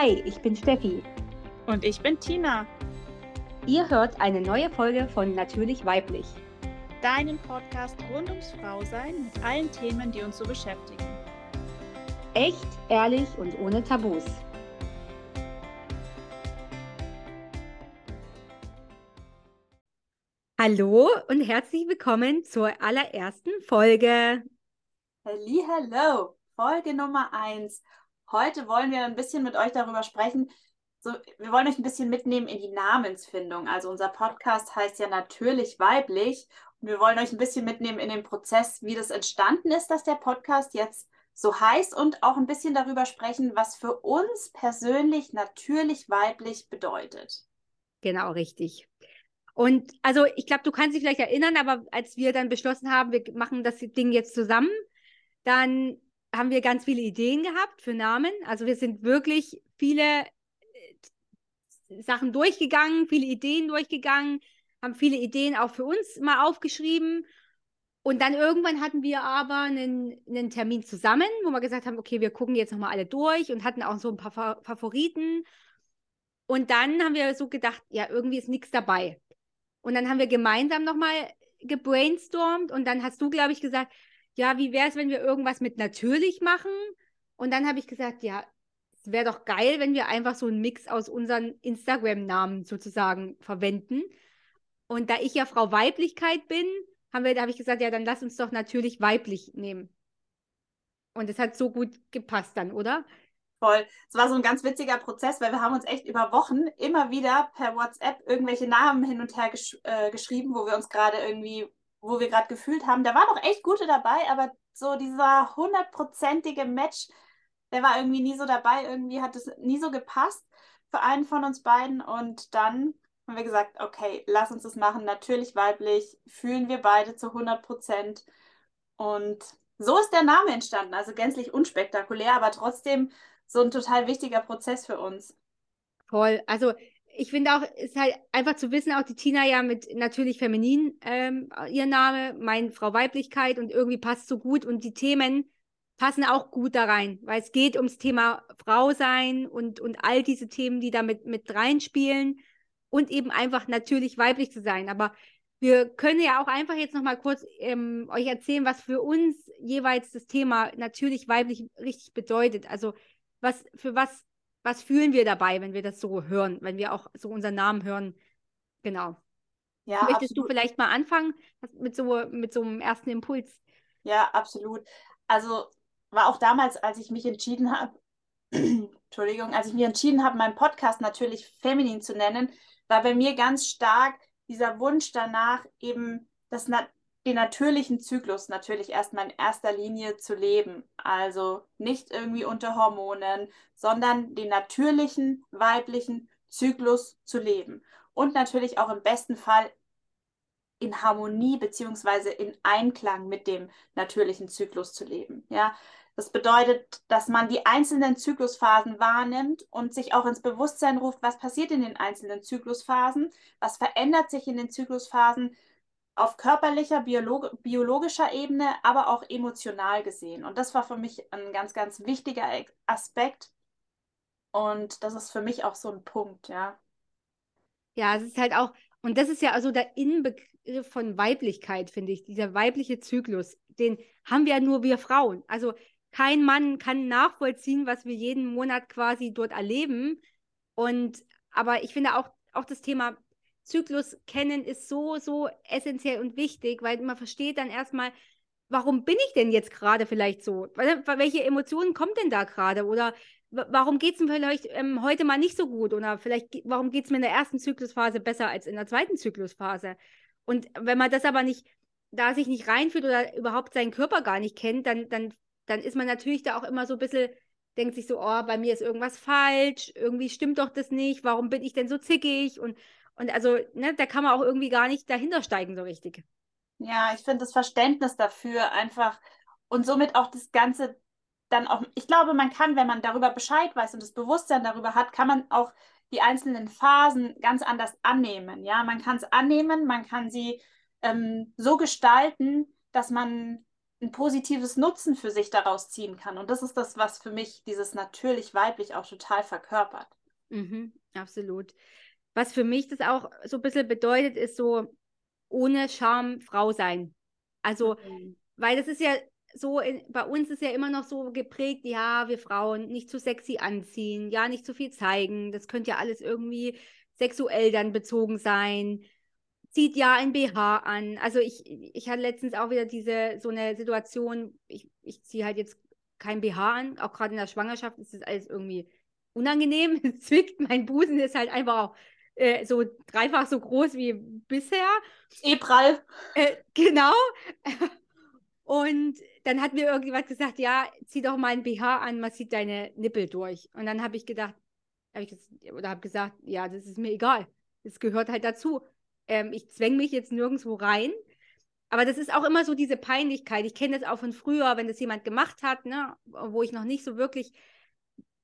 Hi, ich bin Steffi. Und ich bin Tina. Ihr hört eine neue Folge von Natürlich Weiblich. Deinen Podcast rund ums Frausein mit allen Themen, die uns so beschäftigen. Echt, ehrlich und ohne Tabus. Hallo und herzlich willkommen zur allerersten Folge. Hallo, Folge Nummer 1. Heute wollen wir ein bisschen mit euch darüber sprechen. So, wir wollen euch ein bisschen mitnehmen in die Namensfindung. Also unser Podcast heißt ja natürlich weiblich. Und wir wollen euch ein bisschen mitnehmen in den Prozess, wie das entstanden ist, dass der Podcast jetzt so heißt und auch ein bisschen darüber sprechen, was für uns persönlich natürlich weiblich bedeutet. Genau, richtig. Und also ich glaube, du kannst dich vielleicht erinnern, aber als wir dann beschlossen haben, wir machen das Ding jetzt zusammen, dann haben wir ganz viele Ideen gehabt für Namen. Also wir sind wirklich viele äh, Sachen durchgegangen, viele Ideen durchgegangen, haben viele Ideen auch für uns mal aufgeschrieben. Und dann irgendwann hatten wir aber einen, einen Termin zusammen, wo wir gesagt haben, okay, wir gucken jetzt nochmal alle durch und hatten auch so ein paar Favoriten. Und dann haben wir so gedacht, ja, irgendwie ist nichts dabei. Und dann haben wir gemeinsam nochmal gebrainstormt und dann hast du, glaube ich, gesagt, ja, wie wäre es, wenn wir irgendwas mit natürlich machen? Und dann habe ich gesagt, ja, es wäre doch geil, wenn wir einfach so einen Mix aus unseren Instagram-Namen sozusagen verwenden. Und da ich ja Frau Weiblichkeit bin, haben wir, da habe ich gesagt, ja, dann lass uns doch natürlich weiblich nehmen. Und es hat so gut gepasst dann, oder? Voll. Es war so ein ganz witziger Prozess, weil wir haben uns echt über Wochen immer wieder per WhatsApp irgendwelche Namen hin und her gesch äh, geschrieben, wo wir uns gerade irgendwie wo wir gerade gefühlt haben, da waren noch echt gute dabei, aber so dieser hundertprozentige Match, der war irgendwie nie so dabei, irgendwie hat es nie so gepasst für einen von uns beiden. Und dann haben wir gesagt, okay, lass uns das machen, natürlich weiblich, fühlen wir beide zu 100 Prozent. Und so ist der Name entstanden, also gänzlich unspektakulär, aber trotzdem so ein total wichtiger Prozess für uns. Voll, also ich finde auch, es ist halt einfach zu wissen, auch die Tina ja mit natürlich feminin ähm, ihr Name, mein Frau Weiblichkeit und irgendwie passt so gut und die Themen passen auch gut da rein, weil es geht ums Thema Frau sein und, und all diese Themen, die da mit, mit reinspielen und eben einfach natürlich weiblich zu sein. Aber wir können ja auch einfach jetzt nochmal kurz ähm, euch erzählen, was für uns jeweils das Thema natürlich weiblich richtig bedeutet. Also was, für was was fühlen wir dabei, wenn wir das so hören, wenn wir auch so unseren Namen hören? Genau. Ja, Möchtest absolut. du vielleicht mal anfangen mit so, mit so einem ersten Impuls? Ja, absolut. Also war auch damals, als ich mich entschieden habe, Entschuldigung, als ich mich entschieden habe, meinen Podcast natürlich feminin zu nennen, war bei mir ganz stark dieser Wunsch danach, eben das, den natürlichen Zyklus natürlich erstmal in erster Linie zu leben. Also nicht irgendwie unter Hormonen, sondern den natürlichen weiblichen Zyklus zu leben. Und natürlich auch im besten Fall in Harmonie beziehungsweise in Einklang mit dem natürlichen Zyklus zu leben. Ja, das bedeutet, dass man die einzelnen Zyklusphasen wahrnimmt und sich auch ins Bewusstsein ruft, was passiert in den einzelnen Zyklusphasen, was verändert sich in den Zyklusphasen, auf körperlicher, biolog biologischer Ebene, aber auch emotional gesehen. Und das war für mich ein ganz, ganz wichtiger Aspekt. Und das ist für mich auch so ein Punkt, ja. Ja, es ist halt auch, und das ist ja also der Inbegriff von Weiblichkeit, finde ich. Dieser weibliche Zyklus, den haben wir ja nur wir Frauen. Also kein Mann kann nachvollziehen, was wir jeden Monat quasi dort erleben. Und aber ich finde auch, auch das Thema Zyklus kennen ist so, so essentiell und wichtig, weil man versteht dann erstmal, warum bin ich denn jetzt gerade vielleicht so? Welche Emotionen kommen denn da gerade? Oder warum geht es mir vielleicht ähm, heute mal nicht so gut? Oder vielleicht, warum geht es mir in der ersten Zyklusphase besser als in der zweiten Zyklusphase? Und wenn man das aber nicht, da sich nicht reinfühlt oder überhaupt seinen Körper gar nicht kennt, dann, dann, dann ist man natürlich da auch immer so ein bisschen, denkt sich so, oh, bei mir ist irgendwas falsch, irgendwie stimmt doch das nicht, warum bin ich denn so zickig? Und und also, ne, da kann man auch irgendwie gar nicht dahinter steigen so richtig. Ja, ich finde das Verständnis dafür einfach und somit auch das Ganze dann auch, ich glaube, man kann, wenn man darüber Bescheid weiß und das Bewusstsein darüber hat, kann man auch die einzelnen Phasen ganz anders annehmen. Ja, man kann es annehmen, man kann sie ähm, so gestalten, dass man ein positives Nutzen für sich daraus ziehen kann. Und das ist das, was für mich dieses natürlich weiblich auch total verkörpert. Mhm, absolut. Was für mich das auch so ein bisschen bedeutet, ist so ohne Scham Frau sein. Also, mhm. weil das ist ja so, in, bei uns ist ja immer noch so geprägt, ja, wir Frauen nicht zu sexy anziehen, ja, nicht zu viel zeigen. Das könnte ja alles irgendwie sexuell dann bezogen sein zieht ja ein BH an. Also ich, ich hatte letztens auch wieder diese so eine Situation, ich, ich ziehe halt jetzt kein BH an, auch gerade in der Schwangerschaft ist das alles irgendwie unangenehm. Es zwickt, mein Busen ist halt einfach auch äh, so dreifach so groß wie bisher. E-Prall. Äh, genau. Und dann hat mir irgendjemand gesagt, ja, zieh doch mal ein BH an, man sieht deine Nippel durch. Und dann habe ich gedacht, hab ich oder habe gesagt, ja, das ist mir egal. Das gehört halt dazu ähm, ich zwänge mich jetzt nirgendwo rein. Aber das ist auch immer so diese Peinlichkeit. Ich kenne das auch von früher, wenn das jemand gemacht hat, ne, wo ich noch nicht so wirklich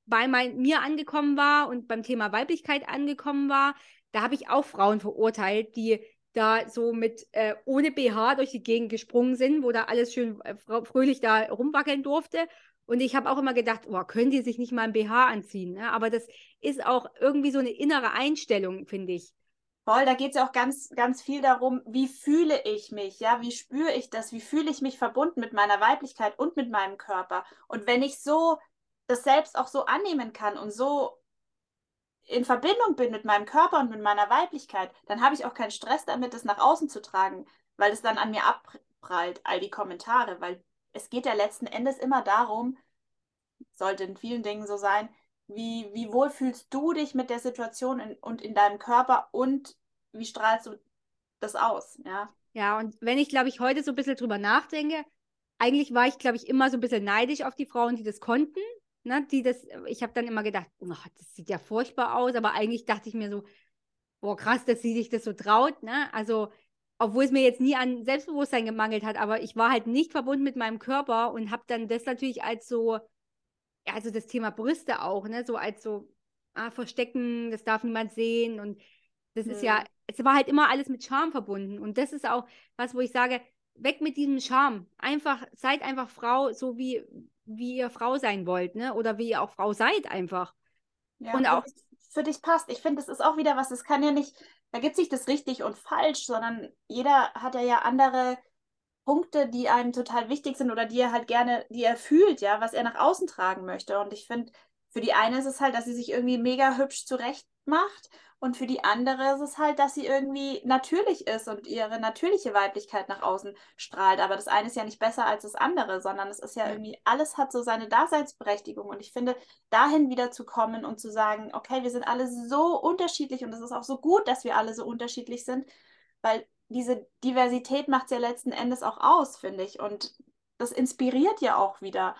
bei mein, mir angekommen war und beim Thema Weiblichkeit angekommen war. Da habe ich auch Frauen verurteilt, die da so mit äh, ohne BH durch die Gegend gesprungen sind, wo da alles schön äh, fröhlich da rumwackeln durfte. Und ich habe auch immer gedacht, oh, können die sich nicht mal ein BH anziehen? Ne? Aber das ist auch irgendwie so eine innere Einstellung, finde ich. Voll, da geht es ja auch ganz, ganz viel darum, wie fühle ich mich, ja, wie spüre ich das, wie fühle ich mich verbunden mit meiner Weiblichkeit und mit meinem Körper. Und wenn ich so das selbst auch so annehmen kann und so in Verbindung bin mit meinem Körper und mit meiner Weiblichkeit, dann habe ich auch keinen Stress damit, das nach außen zu tragen, weil es dann an mir abprallt, all die Kommentare, weil es geht ja letzten Endes immer darum, sollte in vielen Dingen so sein, wie, wie wohl fühlst du dich mit der Situation in, und in deinem Körper und wie strahlst du das aus? Ja, ja und wenn ich, glaube ich, heute so ein bisschen drüber nachdenke, eigentlich war ich, glaube ich, immer so ein bisschen neidisch auf die Frauen, die das konnten. Ne, die das, ich habe dann immer gedacht, oh, das sieht ja furchtbar aus, aber eigentlich dachte ich mir so, boah, krass, dass sie sich das so traut. Ne? Also, obwohl es mir jetzt nie an Selbstbewusstsein gemangelt hat, aber ich war halt nicht verbunden mit meinem Körper und habe dann das natürlich als so ja, also das Thema Brüste auch, ne, so als so ah, verstecken, das darf niemand sehen und das mhm. ist ja, es war halt immer alles mit Charme verbunden und das ist auch was, wo ich sage, weg mit diesem Charme, einfach, seid einfach Frau, so wie, wie ihr Frau sein wollt, ne, oder wie ihr auch Frau seid einfach. Ja, und auch für dich passt. Ich finde, das ist auch wieder was, es kann ja nicht, da gibt es nicht das richtig und falsch, sondern jeder hat ja, ja andere Punkte, die einem total wichtig sind oder die er halt gerne, die er fühlt, ja, was er nach außen tragen möchte. Und ich finde, für die eine ist es halt, dass sie sich irgendwie mega hübsch zurecht macht und für die andere ist es halt, dass sie irgendwie natürlich ist und ihre natürliche Weiblichkeit nach außen strahlt. Aber das eine ist ja nicht besser als das andere, sondern es ist ja irgendwie, alles hat so seine Daseinsberechtigung. Und ich finde, dahin wieder zu kommen und zu sagen, okay, wir sind alle so unterschiedlich und es ist auch so gut, dass wir alle so unterschiedlich sind, weil diese Diversität macht es ja letzten Endes auch aus, finde ich. Und das inspiriert ja auch wieder.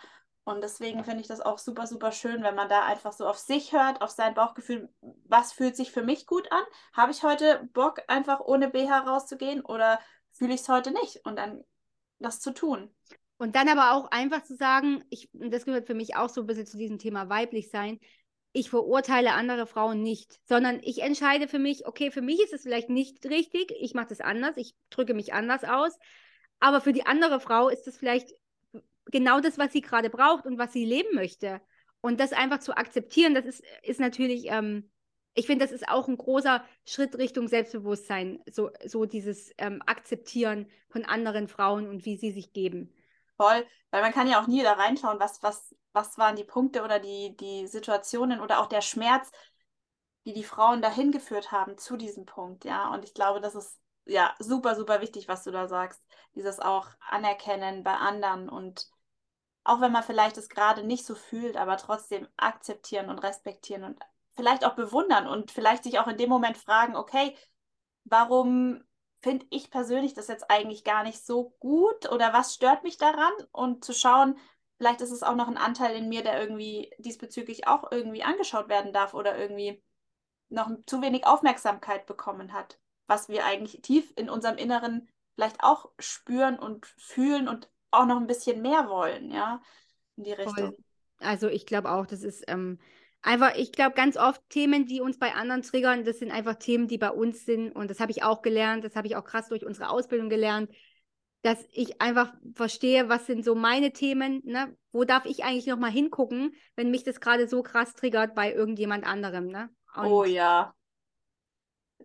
Und deswegen finde ich das auch super, super schön, wenn man da einfach so auf sich hört, auf sein Bauchgefühl, was fühlt sich für mich gut an? Habe ich heute Bock, einfach ohne BH rauszugehen oder fühle ich es heute nicht? Und dann das zu tun. Und dann aber auch einfach zu sagen, ich, das gehört für mich auch so ein bisschen zu diesem Thema weiblich sein, ich verurteile andere Frauen nicht, sondern ich entscheide für mich, okay, für mich ist es vielleicht nicht richtig, ich mache das anders, ich drücke mich anders aus, aber für die andere Frau ist es vielleicht genau das, was sie gerade braucht und was sie leben möchte. Und das einfach zu akzeptieren, das ist, ist natürlich, ähm, ich finde, das ist auch ein großer Schritt Richtung Selbstbewusstsein, so, so dieses ähm, Akzeptieren von anderen Frauen und wie sie sich geben. Voll, weil man kann ja auch nie da reinschauen, was, was was waren die Punkte oder die, die Situationen oder auch der Schmerz, die die Frauen dahin geführt haben zu diesem Punkt, ja. Und ich glaube, das ist ja super, super wichtig, was du da sagst. Dieses auch Anerkennen bei anderen und auch wenn man vielleicht es gerade nicht so fühlt, aber trotzdem akzeptieren und respektieren und vielleicht auch bewundern und vielleicht sich auch in dem Moment fragen, okay, warum finde ich persönlich das jetzt eigentlich gar nicht so gut oder was stört mich daran? Und zu schauen, Vielleicht ist es auch noch ein Anteil in mir, der irgendwie diesbezüglich auch irgendwie angeschaut werden darf oder irgendwie noch zu wenig Aufmerksamkeit bekommen hat, was wir eigentlich tief in unserem Inneren vielleicht auch spüren und fühlen und auch noch ein bisschen mehr wollen, ja, in die Richtung. Voll. Also ich glaube auch, das ist ähm, einfach, ich glaube ganz oft Themen, die uns bei anderen triggern, das sind einfach Themen, die bei uns sind und das habe ich auch gelernt, das habe ich auch krass durch unsere Ausbildung gelernt dass ich einfach verstehe, was sind so meine Themen, ne? Wo darf ich eigentlich noch mal hingucken, wenn mich das gerade so krass triggert bei irgendjemand anderem, ne? Und oh ja.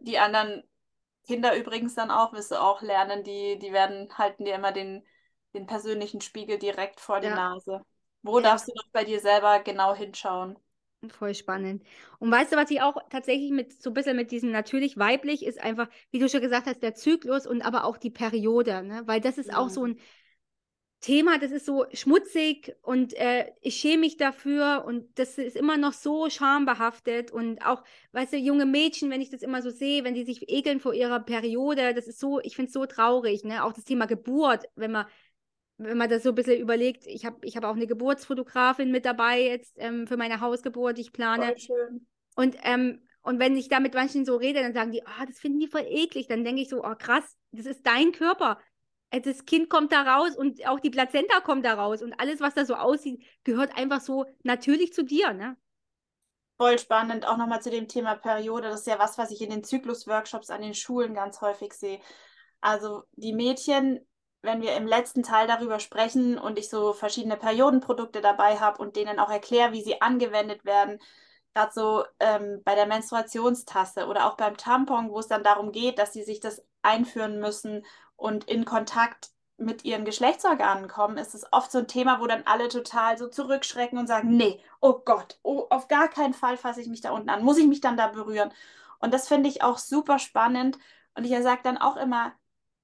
Die anderen Kinder übrigens dann auch, wirst du auch lernen, die, die werden, halten dir immer den, den persönlichen Spiegel direkt vor die ja. Nase. Wo ja. darfst du noch bei dir selber genau hinschauen? Voll spannend. Und weißt du, was ich auch tatsächlich mit so ein bisschen mit diesem natürlich weiblich ist einfach, wie du schon gesagt hast, der Zyklus und aber auch die Periode, ne? Weil das ist ja. auch so ein Thema, das ist so schmutzig und äh, ich schäme mich dafür und das ist immer noch so schambehaftet und auch, weißt du, junge Mädchen, wenn ich das immer so sehe, wenn die sich ekeln vor ihrer Periode, das ist so, ich finde es so traurig, ne? Auch das Thema Geburt, wenn man wenn man das so ein bisschen überlegt, ich habe ich hab auch eine Geburtsfotografin mit dabei jetzt ähm, für meine Hausgeburt, die ich plane. Und, ähm, und wenn ich da mit manchen so rede, dann sagen die, ah, oh, das finden die voll eklig. Dann denke ich so, oh krass, das ist dein Körper. Das Kind kommt da raus und auch die Plazenta kommt da raus und alles, was da so aussieht, gehört einfach so natürlich zu dir, ne? Voll spannend, auch nochmal zu dem Thema Periode. Das ist ja was, was ich in den Zyklus-Workshops an den Schulen ganz häufig sehe. Also die Mädchen wenn wir im letzten Teil darüber sprechen und ich so verschiedene Periodenprodukte dabei habe und denen auch erkläre, wie sie angewendet werden, gerade so ähm, bei der Menstruationstasse oder auch beim Tampon, wo es dann darum geht, dass sie sich das einführen müssen und in Kontakt mit ihren Geschlechtsorganen kommen, ist es oft so ein Thema, wo dann alle total so zurückschrecken und sagen, nee, oh Gott, oh, auf gar keinen Fall fasse ich mich da unten an, muss ich mich dann da berühren. Und das finde ich auch super spannend. Und ich sage dann auch immer,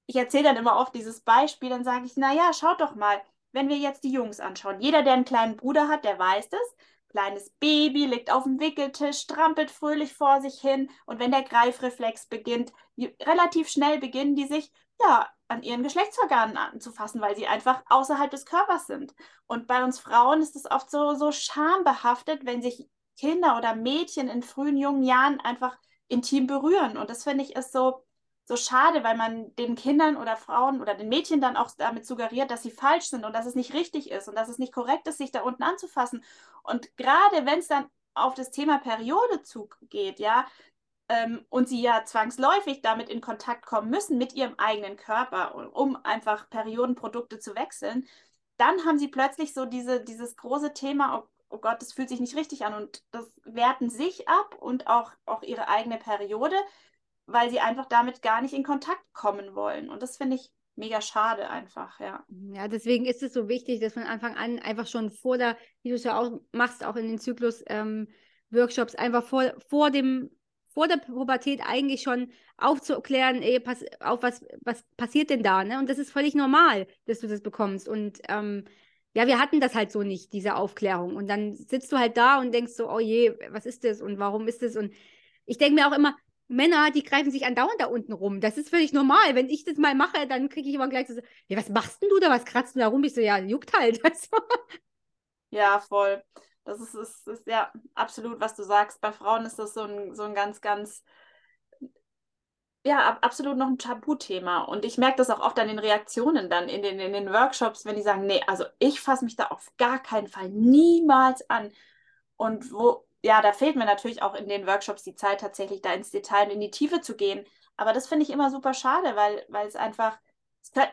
ich erzähle dann immer oft dieses Beispiel, dann sage ich, naja, schaut doch mal, wenn wir jetzt die Jungs anschauen. Jeder, der einen kleinen Bruder hat, der weiß das. Kleines Baby liegt auf dem Wickeltisch, strampelt fröhlich vor sich hin und wenn der Greifreflex beginnt, relativ schnell beginnen die sich ja an ihren Geschlechtsorganen anzufassen, weil sie einfach außerhalb des Körpers sind. Und bei uns Frauen ist es oft so, so schambehaftet, wenn sich Kinder oder Mädchen in frühen jungen Jahren einfach intim berühren. Und das finde ich ist so, so schade, weil man den Kindern oder Frauen oder den Mädchen dann auch damit suggeriert, dass sie falsch sind und dass es nicht richtig ist und dass es nicht korrekt ist, sich da unten anzufassen. Und gerade wenn es dann auf das Thema Periode zugeht, ja, ähm, und sie ja zwangsläufig damit in Kontakt kommen müssen mit ihrem eigenen Körper, um einfach Periodenprodukte zu wechseln, dann haben sie plötzlich so diese, dieses große Thema, oh, oh Gott, das fühlt sich nicht richtig an und das werten sich ab und auch, auch ihre eigene Periode weil sie einfach damit gar nicht in Kontakt kommen wollen. Und das finde ich mega schade einfach, ja. Ja, deswegen ist es so wichtig, dass von Anfang an einfach schon vor der, wie du es ja auch machst, auch in den Zyklus-Workshops, ähm, einfach vor, vor dem vor der Pubertät eigentlich schon aufzuklären, ey, pass auf, was, was passiert denn da? Ne? Und das ist völlig normal, dass du das bekommst. Und ähm, ja, wir hatten das halt so nicht, diese Aufklärung. Und dann sitzt du halt da und denkst so, oh je, was ist das und warum ist das? Und ich denke mir auch immer, Männer, die greifen sich andauernd da unten rum. Das ist völlig normal. Wenn ich das mal mache, dann kriege ich immer gleich so, ja, was machst denn du da? Was kratzt du da rum? Ich so, ja, juckt halt. ja, voll. Das ist, ist, ist ja absolut, was du sagst. Bei Frauen ist das so ein, so ein ganz, ganz, ja, absolut noch ein Tabuthema. Und ich merke das auch oft an den Reaktionen dann in den, in den Workshops, wenn die sagen, nee, also ich fasse mich da auf gar keinen Fall niemals an. Und wo, ja, da fehlt mir natürlich auch in den Workshops die Zeit, tatsächlich da ins Detail und in die Tiefe zu gehen. Aber das finde ich immer super schade, weil, weil es einfach,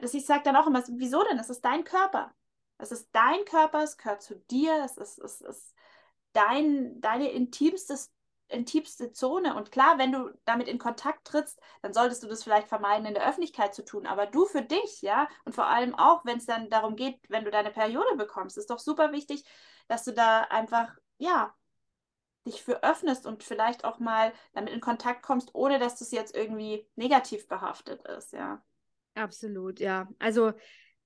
ich sage dann auch immer, wieso denn? Es ist dein Körper. Es ist dein Körper, es gehört zu dir, es ist, es ist dein, deine intimste, intimste Zone. Und klar, wenn du damit in Kontakt trittst, dann solltest du das vielleicht vermeiden, in der Öffentlichkeit zu tun. Aber du für dich, ja, und vor allem auch, wenn es dann darum geht, wenn du deine Periode bekommst, ist doch super wichtig, dass du da einfach, ja, dich für öffnest und vielleicht auch mal damit in Kontakt kommst, ohne dass das jetzt irgendwie negativ behaftet ist, ja. Absolut, ja. Also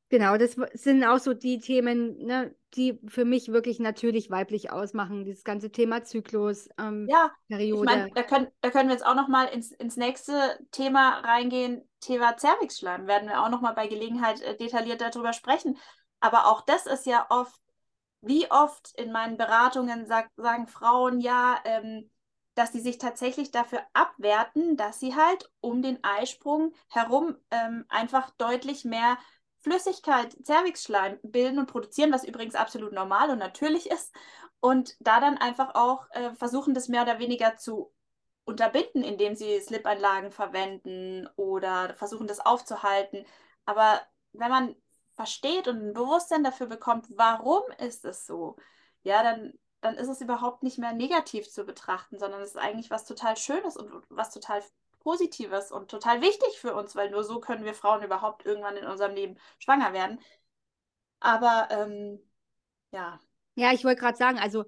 genau, das sind auch so die Themen, ne, die für mich wirklich natürlich weiblich ausmachen. Dieses ganze Thema Zyklus, ähm, ja, Periode. Ich meine, da können, da können wir jetzt auch noch mal ins, ins nächste Thema reingehen. Thema Zervixschleim werden wir auch noch mal bei Gelegenheit äh, detailliert darüber sprechen. Aber auch das ist ja oft wie oft in meinen Beratungen sag, sagen Frauen ja, ähm, dass sie sich tatsächlich dafür abwerten, dass sie halt um den Eisprung herum ähm, einfach deutlich mehr Flüssigkeit, Zervixschleim bilden und produzieren, was übrigens absolut normal und natürlich ist. Und da dann einfach auch äh, versuchen, das mehr oder weniger zu unterbinden, indem sie Slip-Einlagen verwenden oder versuchen, das aufzuhalten. Aber wenn man versteht und ein Bewusstsein dafür bekommt, warum ist es so, ja, dann, dann ist es überhaupt nicht mehr negativ zu betrachten, sondern es ist eigentlich was total Schönes und was total Positives und total wichtig für uns, weil nur so können wir Frauen überhaupt irgendwann in unserem Leben schwanger werden. Aber ähm, ja. Ja, ich wollte gerade sagen, also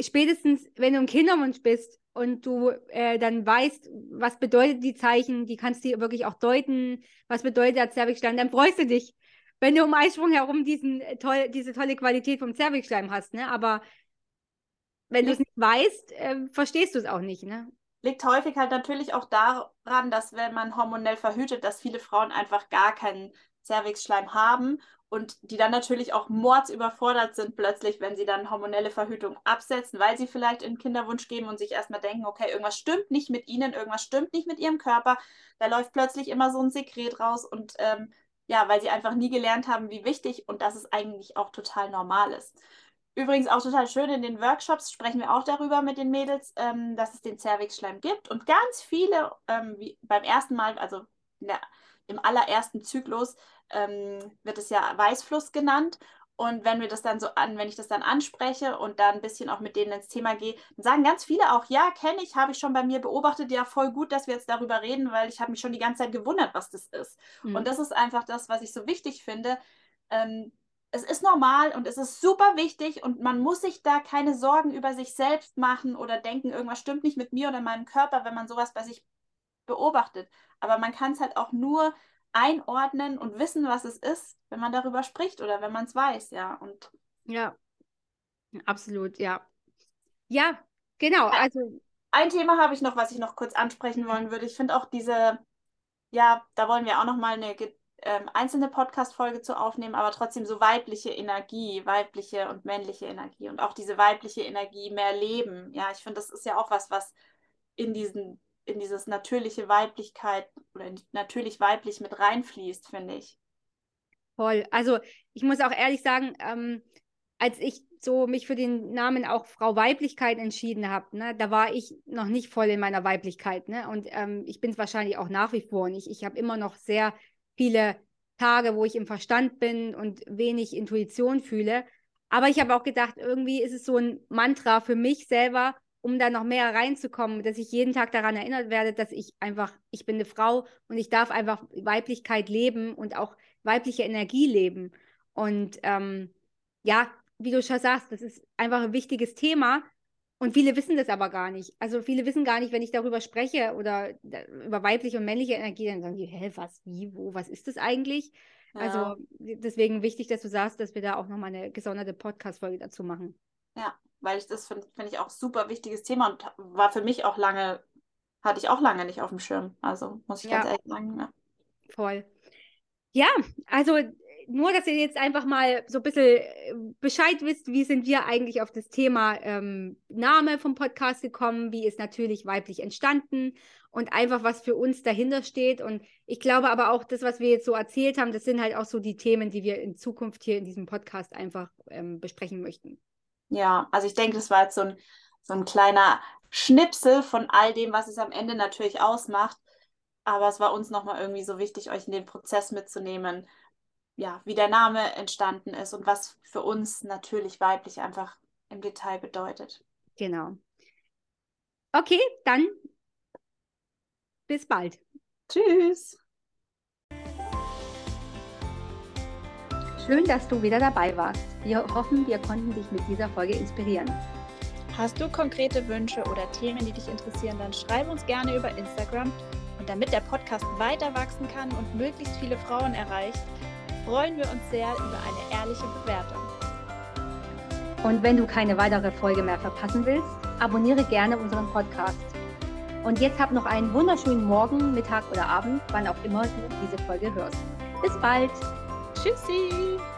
spätestens, wenn du ein Kinderwunsch bist und du äh, dann weißt, was bedeutet die Zeichen, die kannst du wirklich auch deuten, was bedeutet der Zervixschleim, dann freust du dich, wenn du um Eisprung herum diesen äh, toll, diese tolle Qualität vom Zervixschleim hast, ne? Aber wenn du es nicht weißt, äh, verstehst du es auch nicht, ne? Liegt häufig halt natürlich auch daran, dass wenn man hormonell verhütet, dass viele Frauen einfach gar keinen Zervixschleim haben und die dann natürlich auch mordsüberfordert sind plötzlich, wenn sie dann hormonelle Verhütung absetzen, weil sie vielleicht in Kinderwunsch geben und sich erstmal denken, okay, irgendwas stimmt nicht mit ihnen, irgendwas stimmt nicht mit ihrem Körper. Da läuft plötzlich immer so ein Sekret raus und ähm, ja, weil sie einfach nie gelernt haben, wie wichtig und dass es eigentlich auch total normal ist. Übrigens auch total schön, in den Workshops sprechen wir auch darüber mit den Mädels, ähm, dass es den Cervix-Schleim gibt und ganz viele ähm, beim ersten Mal, also der, im allerersten Zyklus, ähm, wird es ja Weißfluss genannt. Und wenn wir das dann so an, wenn ich das dann anspreche und dann ein bisschen auch mit denen ins Thema gehe, dann sagen ganz viele auch, ja, kenne ich, habe ich schon bei mir beobachtet, ja, voll gut, dass wir jetzt darüber reden, weil ich habe mich schon die ganze Zeit gewundert, was das ist. Mhm. Und das ist einfach das, was ich so wichtig finde. Ähm, es ist normal und es ist super wichtig und man muss sich da keine Sorgen über sich selbst machen oder denken, irgendwas stimmt nicht mit mir oder meinem Körper, wenn man sowas bei sich beobachtet. Aber man kann es halt auch nur einordnen und wissen, was es ist, wenn man darüber spricht oder wenn man es weiß, ja. Und ja, absolut, ja. Ja, genau. Also ein Thema habe ich noch, was ich noch kurz ansprechen wollen würde. Ich finde auch diese, ja, da wollen wir auch noch mal eine ähm, einzelne Podcast-Folge zu aufnehmen, aber trotzdem so weibliche Energie, weibliche und männliche Energie und auch diese weibliche Energie mehr leben. Ja, ich finde, das ist ja auch was, was in diesen in dieses natürliche Weiblichkeit oder natürlich weiblich mit reinfließt, finde ich. Voll. Also ich muss auch ehrlich sagen, ähm, als ich so mich für den Namen auch Frau Weiblichkeit entschieden habe, ne, da war ich noch nicht voll in meiner Weiblichkeit. Ne? Und ähm, ich bin es wahrscheinlich auch nach wie vor nicht. Ich habe immer noch sehr viele Tage, wo ich im Verstand bin und wenig Intuition fühle. Aber ich habe auch gedacht, irgendwie ist es so ein Mantra für mich selber, um da noch mehr reinzukommen, dass ich jeden Tag daran erinnert werde, dass ich einfach, ich bin eine Frau und ich darf einfach Weiblichkeit leben und auch weibliche Energie leben. Und ähm, ja, wie du schon sagst, das ist einfach ein wichtiges Thema. Und viele wissen das aber gar nicht. Also viele wissen gar nicht, wenn ich darüber spreche oder über weibliche und männliche Energie, dann sagen die, hä, was, wie, wo, was ist das eigentlich? Ja. Also deswegen wichtig, dass du sagst, dass wir da auch nochmal eine gesonderte Podcast-Folge dazu machen. Ja, weil ich das finde find ich auch super wichtiges Thema und war für mich auch lange, hatte ich auch lange nicht auf dem Schirm. Also muss ich ja. ganz ehrlich sagen. Ja. Voll. Ja, also nur, dass ihr jetzt einfach mal so ein bisschen äh, Bescheid wisst, wie sind wir eigentlich auf das Thema ähm, Name vom Podcast gekommen, wie ist natürlich weiblich entstanden und einfach, was für uns dahinter steht. Und ich glaube aber auch, das, was wir jetzt so erzählt haben, das sind halt auch so die Themen, die wir in Zukunft hier in diesem Podcast einfach ähm, besprechen möchten. Ja, also ich denke, das war jetzt so ein, so ein kleiner Schnipsel von all dem, was es am Ende natürlich ausmacht. Aber es war uns nochmal irgendwie so wichtig, euch in den Prozess mitzunehmen, ja, wie der Name entstanden ist und was für uns natürlich weiblich einfach im Detail bedeutet. Genau. Okay, dann bis bald. Tschüss. Schön, dass du wieder dabei warst. Wir hoffen, wir konnten dich mit dieser Folge inspirieren. Hast du konkrete Wünsche oder Themen, die dich interessieren, dann schreib uns gerne über Instagram. Und damit der Podcast weiter wachsen kann und möglichst viele Frauen erreicht, freuen wir uns sehr über eine ehrliche Bewertung. Und wenn du keine weitere Folge mehr verpassen willst, abonniere gerne unseren Podcast. Und jetzt hab noch einen wunderschönen Morgen, Mittag oder Abend, wann auch immer du diese Folge hörst. Bis bald! Tschüssi!